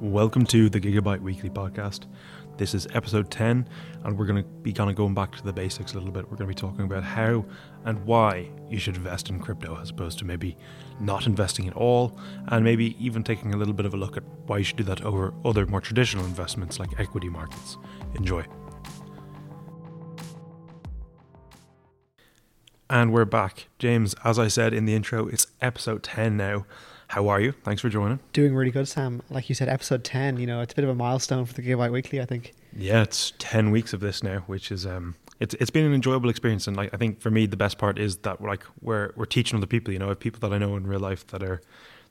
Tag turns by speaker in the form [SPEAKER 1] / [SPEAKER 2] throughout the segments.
[SPEAKER 1] Welcome to the Gigabyte Weekly Podcast. This is episode 10, and we're going to be kind of going back to the basics a little bit. We're going to be talking about how and why you should invest in crypto as opposed to maybe not investing at all, and maybe even taking a little bit of a look at why you should do that over other more traditional investments like equity markets. Enjoy. And we're back. James, as I said in the intro, it's episode 10 now. How are you? Thanks for joining.
[SPEAKER 2] Doing really good, Sam. Like you said, episode 10, you know, it's a bit of a milestone for the Gigabyte Weekly, I think.
[SPEAKER 1] Yeah, it's 10 weeks of this now, which is um it's it's been an enjoyable experience and like I think for me the best part is that like we're we're teaching other people, you know, people that I know in real life that are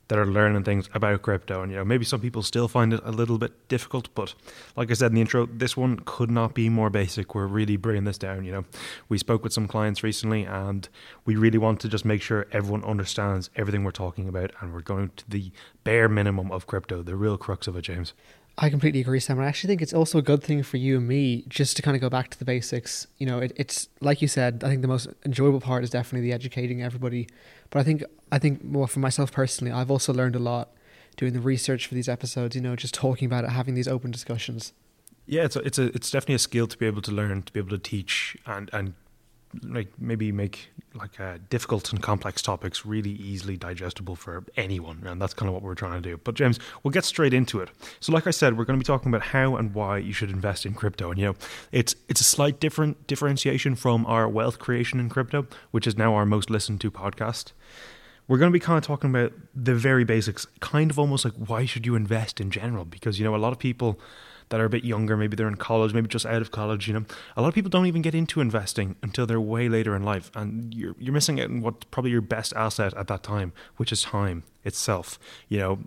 [SPEAKER 1] that are learning things about crypto. And, you know, maybe some people still find it a little bit difficult, but like I said in the intro, this one could not be more basic. We're really bringing this down. You know, we spoke with some clients recently and we really want to just make sure everyone understands everything we're talking about. And we're going to the bare minimum of crypto, the real crux of it, James.
[SPEAKER 2] I completely agree, Sam. I actually think it's also a good thing for you and me just to kind of go back to the basics. You know, it, it's like you said. I think the most enjoyable part is definitely the educating everybody. But I think I think more for myself personally, I've also learned a lot doing the research for these episodes. You know, just talking about it, having these open discussions.
[SPEAKER 1] Yeah, it's a, it's a it's definitely a skill to be able to learn, to be able to teach, and and like maybe make like uh, difficult and complex topics really easily digestible for anyone and that's kind of what we're trying to do. But james we'll get straight into it. So like i said we're going to be talking about how and why you should invest in crypto and you know it's it's a slight different differentiation from our wealth creation in crypto which is now our most listened to podcast. We're going to be kind of talking about the very basics kind of almost like why should you invest in general? Because you know a lot of people that are a bit younger, maybe they're in college, maybe just out of college, you know. A lot of people don't even get into investing until they're way later in life and you're you're missing out on what's probably your best asset at that time, which is time itself. You know,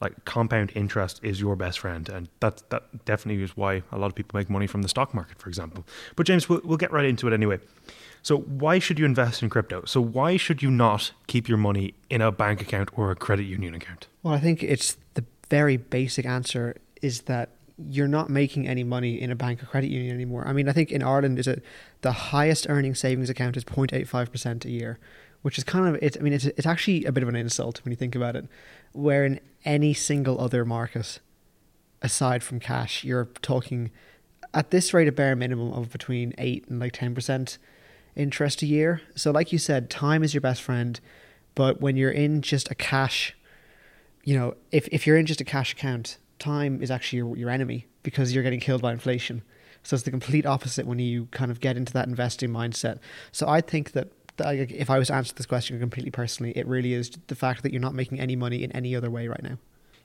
[SPEAKER 1] like compound interest is your best friend and that that definitely is why a lot of people make money from the stock market, for example. But James, we'll, we'll get right into it anyway. So, why should you invest in crypto? So, why should you not keep your money in a bank account or a credit union account?
[SPEAKER 2] Well, I think it's the very basic answer is that you're not making any money in a bank or credit union anymore. I mean, I think in Ireland is it the highest earning savings account is 0.85% a year, which is kind of it. I mean, it's it's actually a bit of an insult when you think about it. Where in any single other market, aside from cash, you're talking at this rate a bare minimum of between eight and like 10% interest a year. So, like you said, time is your best friend. But when you're in just a cash, you know, if, if you're in just a cash account, time is actually your, your enemy because you're getting killed by inflation. So it's the complete opposite when you kind of get into that investing mindset. So I think that if I was to answer this question completely personally, it really is the fact that you're not making any money in any other way right now.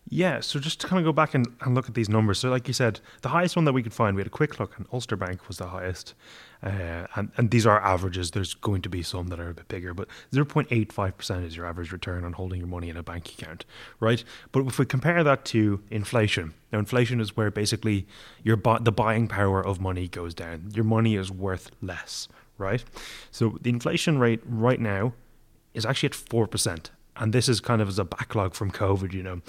[SPEAKER 1] Yeah, so just to kind of go back and, and look at these numbers. So, like you said, the highest one that we could find, we had a quick look, and Ulster Bank was the highest. Uh, and, and these are averages. There's going to be some that are a bit bigger, but 0.85% is your average return on holding your money in a bank account, right? But if we compare that to inflation, now inflation is where basically your the buying power of money goes down. Your money is worth less, right? So the inflation rate right now is actually at 4%. And this is kind of as a backlog from COVID, you know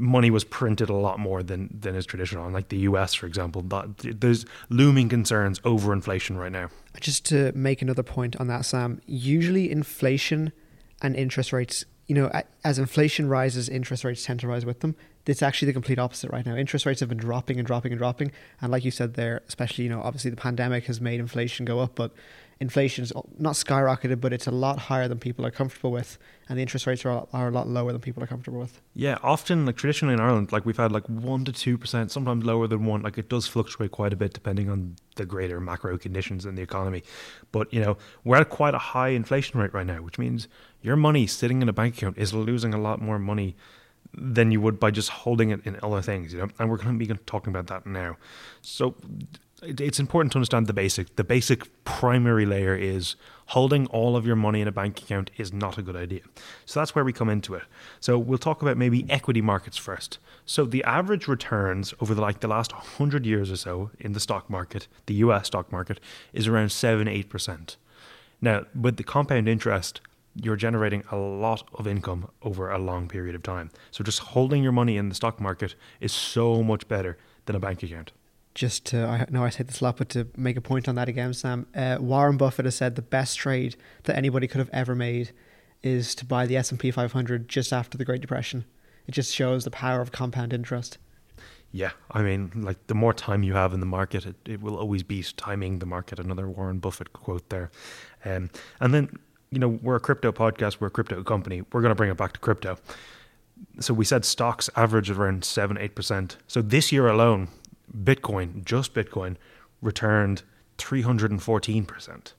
[SPEAKER 1] money was printed a lot more than than is traditional. Like the US, for example, that, there's looming concerns over inflation right now.
[SPEAKER 2] Just to make another point on that, Sam. Usually, inflation and interest rates. You know, as inflation rises, interest rates tend to rise with them. It's actually the complete opposite right now. Interest rates have been dropping and dropping and dropping, and like you said there, especially you know, obviously the pandemic has made inflation go up, but inflation is not skyrocketed, but it's a lot higher than people are comfortable with, and the interest rates are are a lot lower than people are comfortable with.
[SPEAKER 1] Yeah, often like traditionally in Ireland, like we've had like one to two percent, sometimes lower than one. Like it does fluctuate quite a bit depending on the greater macro conditions in the economy. But you know we're at quite a high inflation rate right now, which means your money sitting in a bank account is losing a lot more money than you would by just holding it in other things, you know. And we're going to be talking about that now. So it's important to understand the basic. The basic primary layer is holding all of your money in a bank account is not a good idea. So that's where we come into it. So we'll talk about maybe equity markets first. So the average returns over the like the last 100 years or so in the stock market, the US stock market is around 7 8%. Now, with the compound interest, you're generating a lot of income over a long period of time. So just holding your money in the stock market is so much better than a bank account
[SPEAKER 2] just to, I know I said this a lot, but to make a point on that again, Sam, uh, Warren Buffett has said the best trade that anybody could have ever made is to buy the S&P 500 just after the Great Depression. It just shows the power of compound interest.
[SPEAKER 1] Yeah, I mean, like the more time you have in the market, it, it will always beat timing the market. Another Warren Buffett quote there. Um, and then, you know, we're a crypto podcast, we're a crypto company. We're going to bring it back to crypto. So we said stocks average around 7 8%. So this year alone, Bitcoin, just Bitcoin, returned 314%,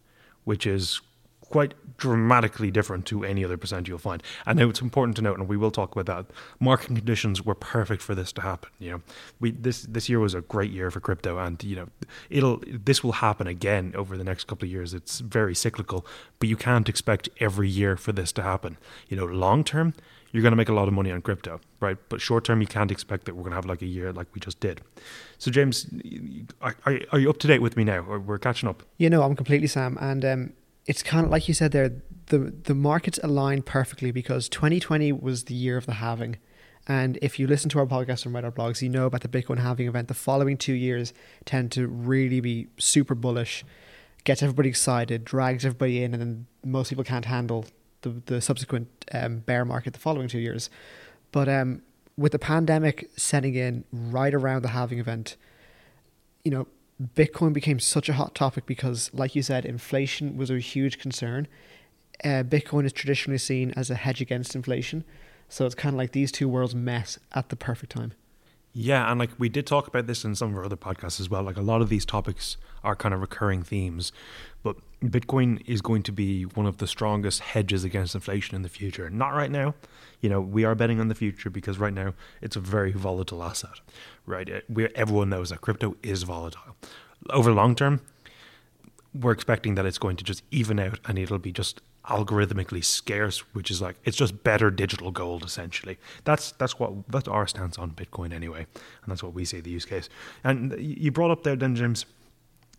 [SPEAKER 1] which is quite dramatically different to any other percent you'll find. And now it's important to note, and we will talk about that. Market conditions were perfect for this to happen. You know, we this this year was a great year for crypto, and you know, it'll this will happen again over the next couple of years. It's very cyclical, but you can't expect every year for this to happen. You know, long term. You're going to make a lot of money on crypto, right? But short term, you can't expect that we're going to have like a year like we just did. So, James, are, are you up to date with me now, or we're catching up?
[SPEAKER 2] You know, I'm completely Sam, and um, it's kind of like you said there. The the markets aligned perfectly because 2020 was the year of the halving, and if you listen to our podcast and read our blogs, you know about the Bitcoin halving event. The following two years tend to really be super bullish, gets everybody excited, drags everybody in, and then most people can't handle the the subsequent um, bear market the following two years. But um, with the pandemic setting in right around the halving event, you know, Bitcoin became such a hot topic because, like you said, inflation was a huge concern. Uh, Bitcoin is traditionally seen as a hedge against inflation. So it's kind of like these two worlds met at the perfect time.
[SPEAKER 1] Yeah, and like we did talk about this in some of our other podcasts as well. Like a lot of these topics are kind of recurring themes, but Bitcoin is going to be one of the strongest hedges against inflation in the future. Not right now. You know, we are betting on the future because right now it's a very volatile asset, right? Uh, we everyone knows that crypto is volatile. Over long term, we're expecting that it's going to just even out and it'll be just algorithmically scarce, which is like it's just better digital gold essentially. That's that's what that's our stance on Bitcoin anyway, and that's what we see the use case. And you brought up there, then James,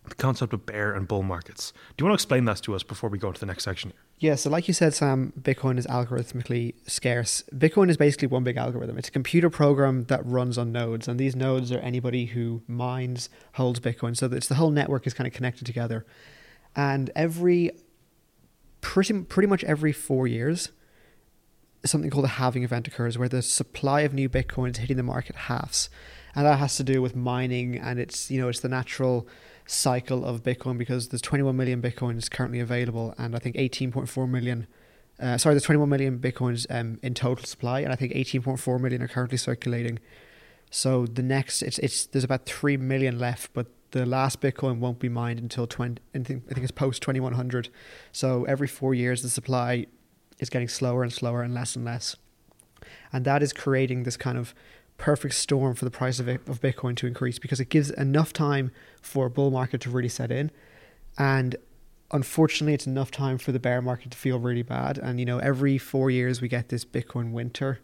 [SPEAKER 1] the concept of bear and bull markets. Do you want to explain that to us before we go into the next section?
[SPEAKER 2] Yeah, so like you said, Sam, Bitcoin is algorithmically scarce. Bitcoin is basically one big algorithm. It's a computer program that runs on nodes, and these nodes are anybody who mines, holds Bitcoin. So it's the whole network is kind of connected together. And every pretty pretty much every four years, something called a halving event occurs where the supply of new Bitcoin is hitting the market halves, and that has to do with mining and it's you know it's the natural cycle of Bitcoin because there's 21 million Bitcoins currently available, and I think 18.4 million. Uh, sorry, there's 21 million bitcoins um, in total supply, and I think 18.4 million are currently circulating. So the next, it's it's there's about three million left, but the last Bitcoin won't be mined until 20, I think, it's post 2100. So every four years, the supply is getting slower and slower and less and less. And that is creating this kind of perfect storm for the price of, of Bitcoin to increase because it gives enough time for a bull market to really set in. And unfortunately, it's enough time for the bear market to feel really bad. And, you know, every four years we get this Bitcoin winter.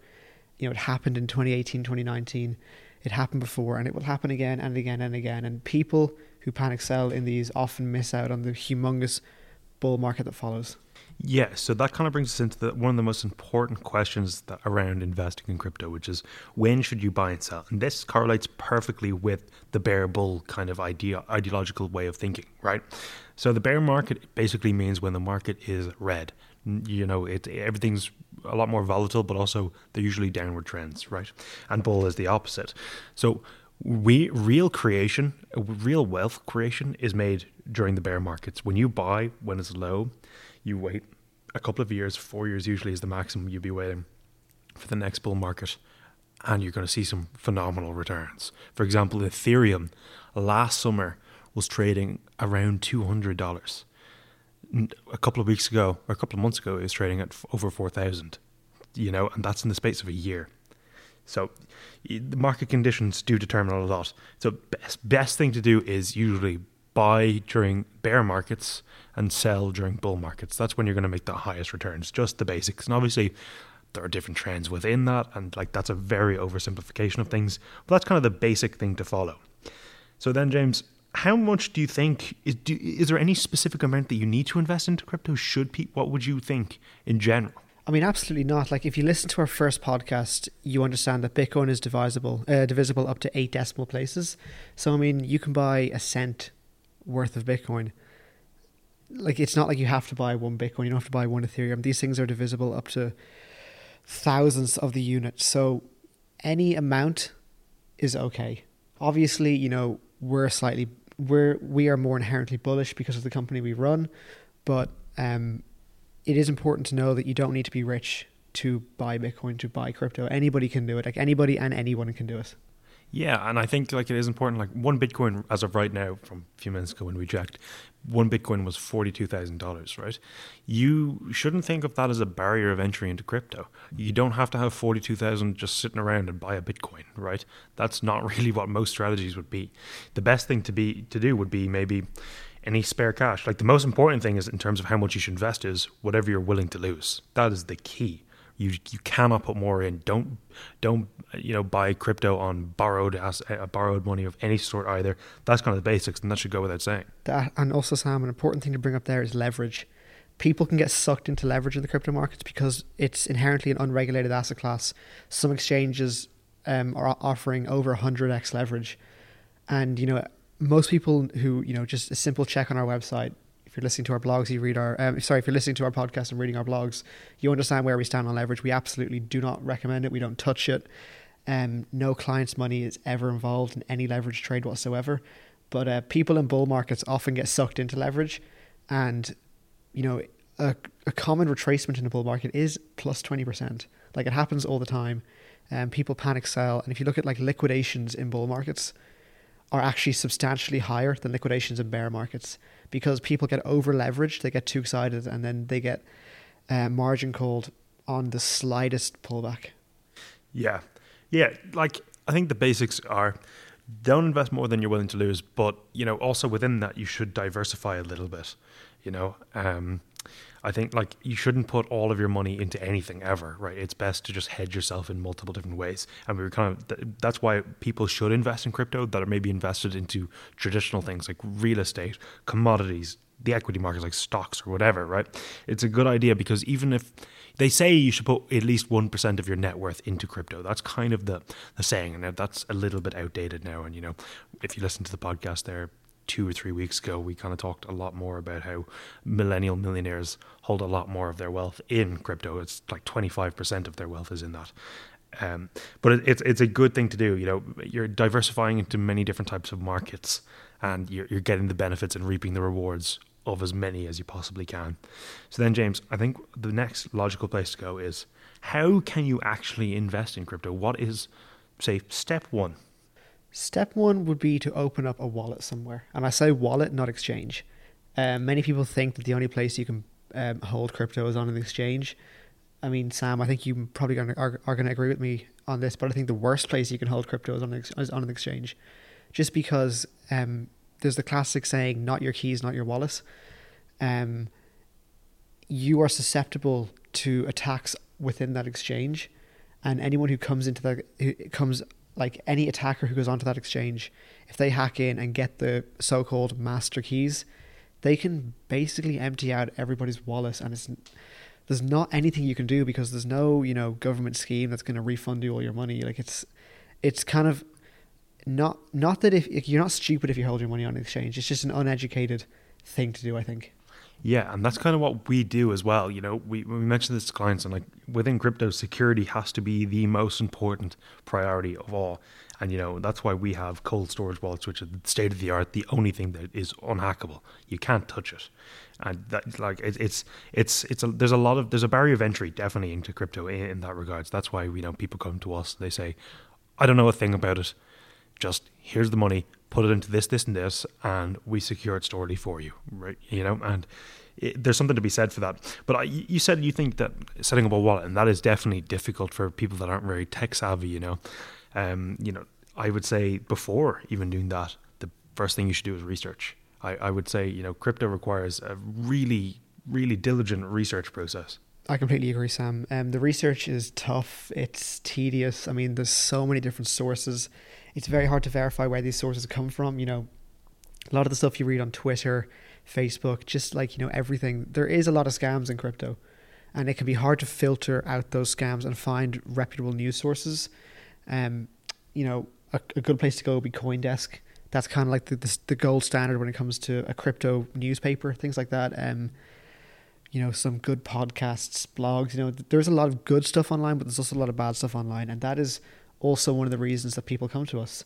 [SPEAKER 2] You know, it happened in 2018, 2019 it happened before and it will happen again and again and again. And people who panic sell in these often miss out on the humongous bull market that follows.
[SPEAKER 1] Yeah, so that kind of brings us into the, one of the most important questions that, around investing in crypto, which is when should you buy and sell? And this correlates perfectly with the bear bull kind of idea, ideological way of thinking, right? So the bear market basically means when the market is red you know, it everything's a lot more volatile, but also they're usually downward trends, right? And bull is the opposite. So we real creation, real wealth creation is made during the bear markets. When you buy when it's low, you wait a couple of years, four years usually is the maximum you'd be waiting for the next bull market, and you're going to see some phenomenal returns. For example, Ethereum last summer was trading around two hundred dollars a couple of weeks ago or a couple of months ago, it was trading at over 4,000, you know, and that's in the space of a year. So the market conditions do determine a lot. So best best thing to do is usually buy during bear markets and sell during bull markets. That's when you're going to make the highest returns. Just the basics, and obviously there are different trends within that, and like that's a very oversimplification of things. But that's kind of the basic thing to follow. So then, James, how much do you think is do, is there any specific amount that you need to invest into crypto? Should people? What would you think in general?
[SPEAKER 2] I mean, absolutely not. Like, if you listen to our first podcast, you understand that Bitcoin is divisible, uh, divisible up to eight decimal places. So, I mean, you can buy a cent worth of Bitcoin. Like, it's not like you have to buy one Bitcoin. You don't have to buy one Ethereum. These things are divisible up to thousands of the units. So, any amount is okay. Obviously, you know, we're slightly we're we are more inherently bullish because of the company we run, but um, it is important to know that you don't need to be rich to buy Bitcoin, to buy crypto. Anybody can do it. Like anybody and anyone can do it.
[SPEAKER 1] Yeah, and I think like it is important. Like one Bitcoin, as of right now, from a few minutes ago when we checked, one Bitcoin was forty two thousand dollars. Right? You shouldn't think of that as a barrier of entry into crypto. You don't have to have forty two thousand just sitting around and buy a Bitcoin. Right? That's not really what most strategies would be. The best thing to be to do would be maybe any spare cash. Like the most important thing is in terms of how much you should invest is whatever you're willing to lose. That is the key. You you cannot put more in. Don't don't you know buy crypto on borrowed uh, borrowed money of any sort either. That's kind of the basics, and that should go without saying.
[SPEAKER 2] That and also Sam, an important thing to bring up there is leverage. People can get sucked into leverage in the crypto markets because it's inherently an unregulated asset class. Some exchanges um, are offering over 100x leverage, and you know most people who you know just a simple check on our website if you're listening to our blogs, you read our, um, sorry, if you're listening to our podcast and reading our blogs, you understand where we stand on leverage. We absolutely do not recommend it. We don't touch it. Um, no client's money is ever involved in any leverage trade whatsoever. But uh, people in bull markets often get sucked into leverage. And, you know, a, a common retracement in a bull market is plus 20%. Like it happens all the time. And um, people panic sell. And if you look at like liquidations in bull markets, are actually substantially higher than liquidations in bear markets because people get over leveraged, they get too excited, and then they get uh, margin called on the slightest pullback.
[SPEAKER 1] Yeah, yeah. Like I think the basics are don't invest more than you're willing to lose, but you know also within that you should diversify a little bit. You know, um, I think like you shouldn't put all of your money into anything ever, right? It's best to just hedge yourself in multiple different ways. And we were kind of that's why people should invest in crypto that are maybe invested into traditional things like real estate, commodities, the equity markets like stocks or whatever, right? It's a good idea because even if they say you should put at least 1% of your net worth into crypto, that's kind of the, the saying. And that's a little bit outdated now. And, you know, if you listen to the podcast there, two or three weeks ago, we kind of talked a lot more about how millennial millionaires hold a lot more of their wealth in crypto. It's like 25% of their wealth is in that. Um, but it, it's it's a good thing to do. You know, you're diversifying into many different types of markets, and you're you're getting the benefits and reaping the rewards of as many as you possibly can. So then, James, I think the next logical place to go is how can you actually invest in crypto? What is, say, step one?
[SPEAKER 2] Step one would be to open up a wallet somewhere. And I say wallet, not exchange. Um, many people think that the only place you can um, hold crypto is on an exchange. I mean, Sam, I think you probably gonna, are, are going to agree with me on this, but I think the worst place you can hold crypto is on an, is on an exchange. Just because um, there's the classic saying, not your keys, not your wallet. Um, you are susceptible to attacks within that exchange. And anyone who comes into that, who comes like any attacker who goes onto that exchange, if they hack in and get the so-called master keys, they can basically empty out everybody's wallet, and it's there's not anything you can do because there's no you know government scheme that's going to refund you all your money. Like it's it's kind of not not that if, if you're not stupid if you hold your money on an exchange, it's just an uneducated thing to do. I think.
[SPEAKER 1] Yeah, and that's kind of what we do as well. You know, we, we mentioned this to clients, and like within crypto, security has to be the most important priority of all. And you know, that's why we have cold storage wallets, which are state of the art, the only thing that is unhackable. You can't touch it, and that like it, it's it's it's a, there's a lot of there's a barrier of entry definitely into crypto in, in that regards. That's why you know people come to us. They say, I don't know a thing about it. Just here's the money put it into this, this, and this, and we secure it storedly for you, right? You know, and it, there's something to be said for that. But I, you said you think that setting up a wallet, and that is definitely difficult for people that aren't very tech savvy. You know, um, you know, I would say before even doing that, the first thing you should do is research. I, I would say you know, crypto requires a really, really diligent research process.
[SPEAKER 2] I completely agree, Sam. Um, the research is tough. It's tedious. I mean, there's so many different sources it's very hard to verify where these sources come from. You know, a lot of the stuff you read on Twitter, Facebook, just like, you know, everything, there is a lot of scams in crypto. And it can be hard to filter out those scams and find reputable news sources. Um, you know, a, a good place to go would be Coindesk. That's kind of like the, the, the gold standard when it comes to a crypto newspaper, things like that. Um, you know, some good podcasts, blogs. You know, there's a lot of good stuff online, but there's also a lot of bad stuff online, and that is also one of the reasons that people come to us.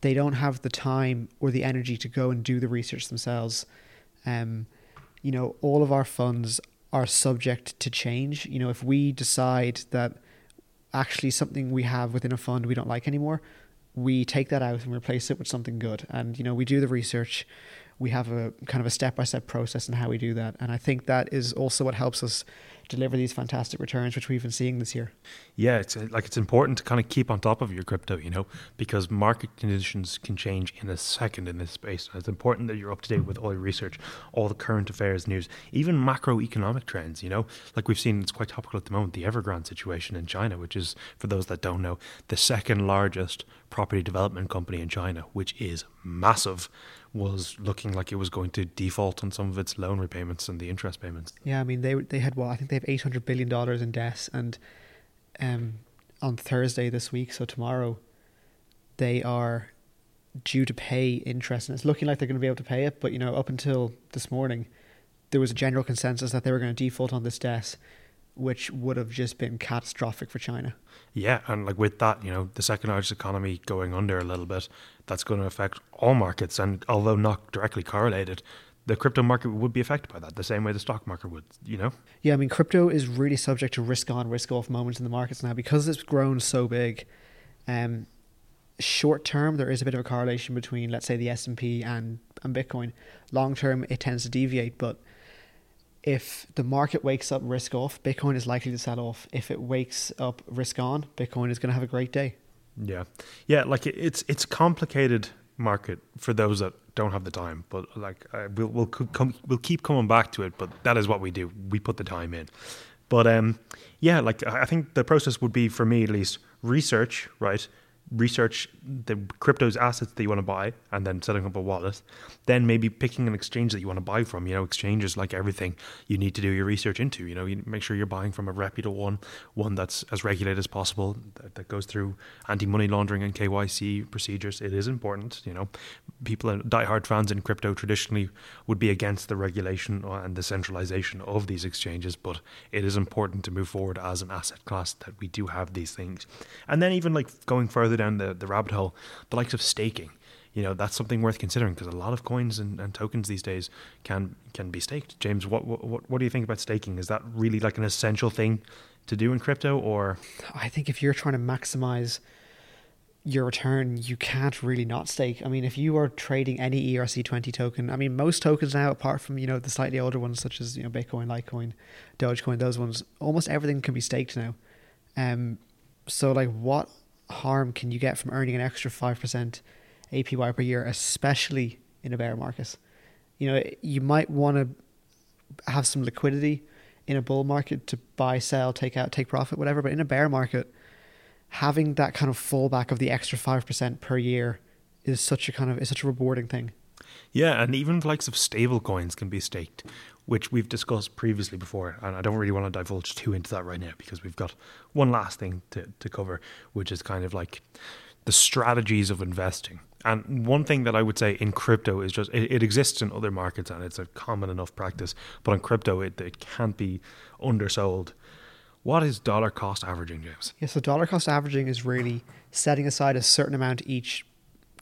[SPEAKER 2] They don't have the time or the energy to go and do the research themselves. Um, you know, all of our funds are subject to change. You know, if we decide that actually something we have within a fund we don't like anymore, we take that out and replace it with something good. And you know, we do the research. We have a kind of a step by step process in how we do that, and I think that is also what helps us deliver these fantastic returns, which we've been seeing this year.
[SPEAKER 1] Yeah, it's uh, like it's important to kind of keep on top of your crypto, you know, because market conditions can change in a second in this space. And it's important that you're up to date with all your research, all the current affairs news, even macroeconomic trends, you know, like we've seen, it's quite topical at the moment, the Evergrande situation in China, which is, for those that don't know, the second largest property development company in China, which is massive was looking like it was going to default on some of its loan repayments and the interest payments.
[SPEAKER 2] Yeah, I mean they they had well, I think they have eight hundred billion dollars in debt, and um, on Thursday this week, so tomorrow, they are due to pay interest, and it's looking like they're going to be able to pay it. But you know, up until this morning, there was a general consensus that they were going to default on this debt, which would have just been catastrophic for China.
[SPEAKER 1] Yeah, and like with that, you know, the second largest economy going under a little bit, that's going to affect all markets. And although not directly correlated, the crypto market would be affected by that the same way the stock market would, you know?
[SPEAKER 2] Yeah, I mean, crypto is really subject to risk on, risk off moments in the markets now because it's grown so big. Um, short term, there is a bit of a correlation between, let's say, the S and P and and Bitcoin. Long term, it tends to deviate, but if the market wakes up risk off, Bitcoin is likely to sell off. If it wakes up risk on, Bitcoin is going to have a great day.
[SPEAKER 1] Yeah, yeah, like it's it's complicated market for those that don't have the time. But like uh, we'll we'll come we'll keep coming back to it. But that is what we do. We put the time in. But um, yeah, like I think the process would be for me at least research, right? Research the crypto's assets that you want to buy and then setting up a wallet then maybe picking an exchange that you want to buy from you know exchanges like everything you need to do your research into you know you make sure you're buying from a reputable one one that's as regulated as possible that, that goes through anti-money laundering and KYC procedures. It is important you know. People die-hard fans in crypto traditionally would be against the regulation and the centralization of these exchanges but it is important to move forward as an asset class that we do have these things. And then even like going further down the, the rabbit hole, the likes of staking. You know, that's something worth considering because a lot of coins and, and, tokens these days can can be staked. James, what, what what do you think about staking? Is that really like an essential thing to do in crypto or
[SPEAKER 2] I think if you're trying to maximize your return, you can't really not stake. I mean, if you are trading any ERC20 token, I mean, most tokens now, apart from, you know, the slightly older ones such as, you know, Bitcoin, Litecoin, Dogecoin, those ones, almost everything can be staked now. Um, so, like, what harm can you get from earning an extra 5% APY per year, especially in a bear market? You know, you might want to have some liquidity in a bull market to buy, sell, take out, take profit, whatever. But in a bear market, having that kind of fallback of the extra 5% per year is such a kind of is such a rewarding thing.
[SPEAKER 1] Yeah, and even the likes of stable coins can be staked, which we've discussed previously before. And I don't really want to divulge too into that right now because we've got one last thing to, to cover, which is kind of like the strategies of investing. And one thing that I would say in crypto is just it, it, exists in other markets and it's a common enough practice, but on crypto it, it can't be undersold. What is dollar cost averaging, James?
[SPEAKER 2] Yeah, so dollar cost averaging is really setting aside a certain amount each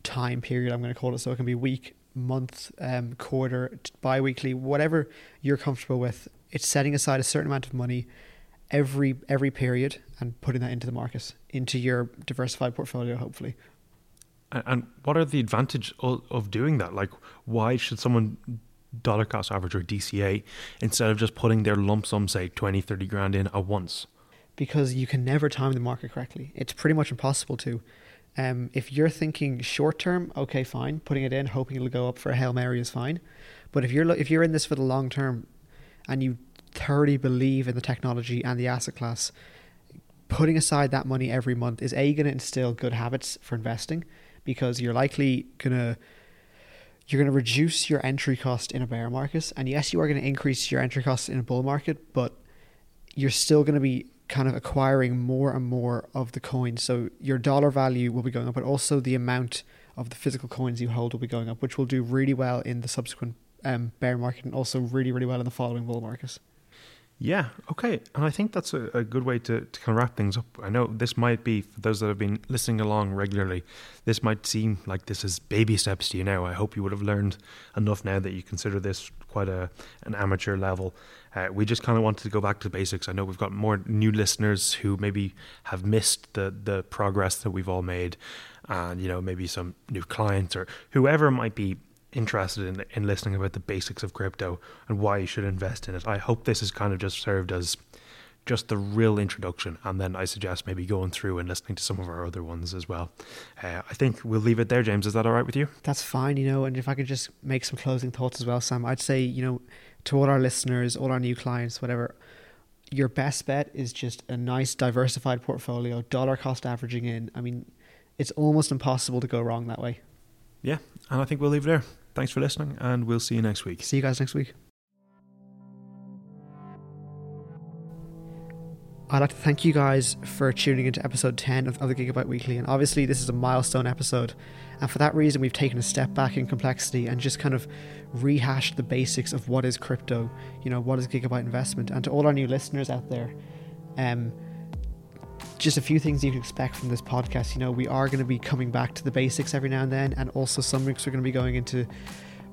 [SPEAKER 2] time period, I'm going to call it. So it can be week, month, um, quarter, bi-weekly, whatever you're comfortable with. It's setting aside a certain amount of money every every period and putting that into the market, into your diversified portfolio, hopefully.
[SPEAKER 1] And what are the advantage of doing that? Like, why should someone dollar cost average or DCA instead of just putting their lump sum, say 20, 30 grand in at once?
[SPEAKER 2] Because you can never time the market correctly. It's pretty much impossible to. Um, if you're thinking short term, okay, fine, putting it in, hoping it'll go up for a hail mary is fine. But if you're if you're in this for the long term, and you thoroughly believe in the technology and the asset class, putting aside that money every month is a going to instill good habits for investing because you're likely gonna you're going to reduce your entry cost in a bear market, and yes, you are going to increase your entry cost in a bull market, but you're still going to be kind of acquiring more and more of the coins. So your dollar value will be going up, but also the amount of the physical coins you hold will be going up, which will do really well in the subsequent um, bear market and also really, really well in the following bull market.
[SPEAKER 1] Yeah, okay. And I think that's a, a good way to, to kind of wrap things up. I know this might be, for those that have been listening along regularly, this might seem like this is baby steps to you now. I hope you would have learned enough now that you consider this quite a an amateur level. Uh, we just kind of wanted to go back to the basics. I know we've got more new listeners who maybe have missed the, the progress that we've all made, and you know maybe some new clients or whoever might be interested in in listening about the basics of crypto and why you should invest in it. I hope this has kind of just served as just the real introduction, and then I suggest maybe going through and listening to some of our other ones as well. Uh, I think we'll leave it there, James. Is that all right with you?
[SPEAKER 2] That's fine, you know. And if I could just make some closing thoughts as well, Sam, I'd say, you know, to all our listeners, all our new clients, whatever, your best bet is just a nice diversified portfolio, dollar cost averaging in. I mean, it's almost impossible to go wrong that way.
[SPEAKER 1] Yeah, and I think we'll leave it there. Thanks for listening, and we'll see you next week.
[SPEAKER 2] See you guys next week. I'd like to thank you guys for tuning into episode 10 of, the Gigabyte Weekly. And obviously, this is a milestone episode. And for that reason, we've taken a step back in complexity and just kind of rehashed the basics of what is crypto, you know, what is Gigabyte investment. And to all our new listeners out there, um, just a few things you can expect from this podcast. You know, we are going to be coming back to the basics every now and then. And also, some weeks we're going to be going into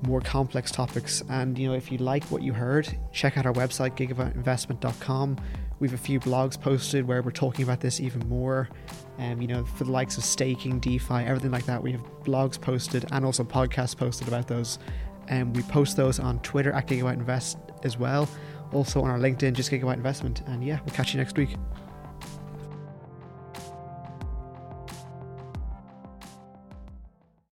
[SPEAKER 2] more complex topics. And, you know, if you like what you heard, check out our website, gigabyteinvestment.com we have a few blogs posted where we're talking about this even more. Um, you know, for the likes of staking, DeFi, everything like that. We have blogs posted and also podcasts posted about those. And um, we post those on Twitter at Gigabyte Invest as well. Also on our LinkedIn, just Gigabyte Investment. And yeah, we'll catch you next week.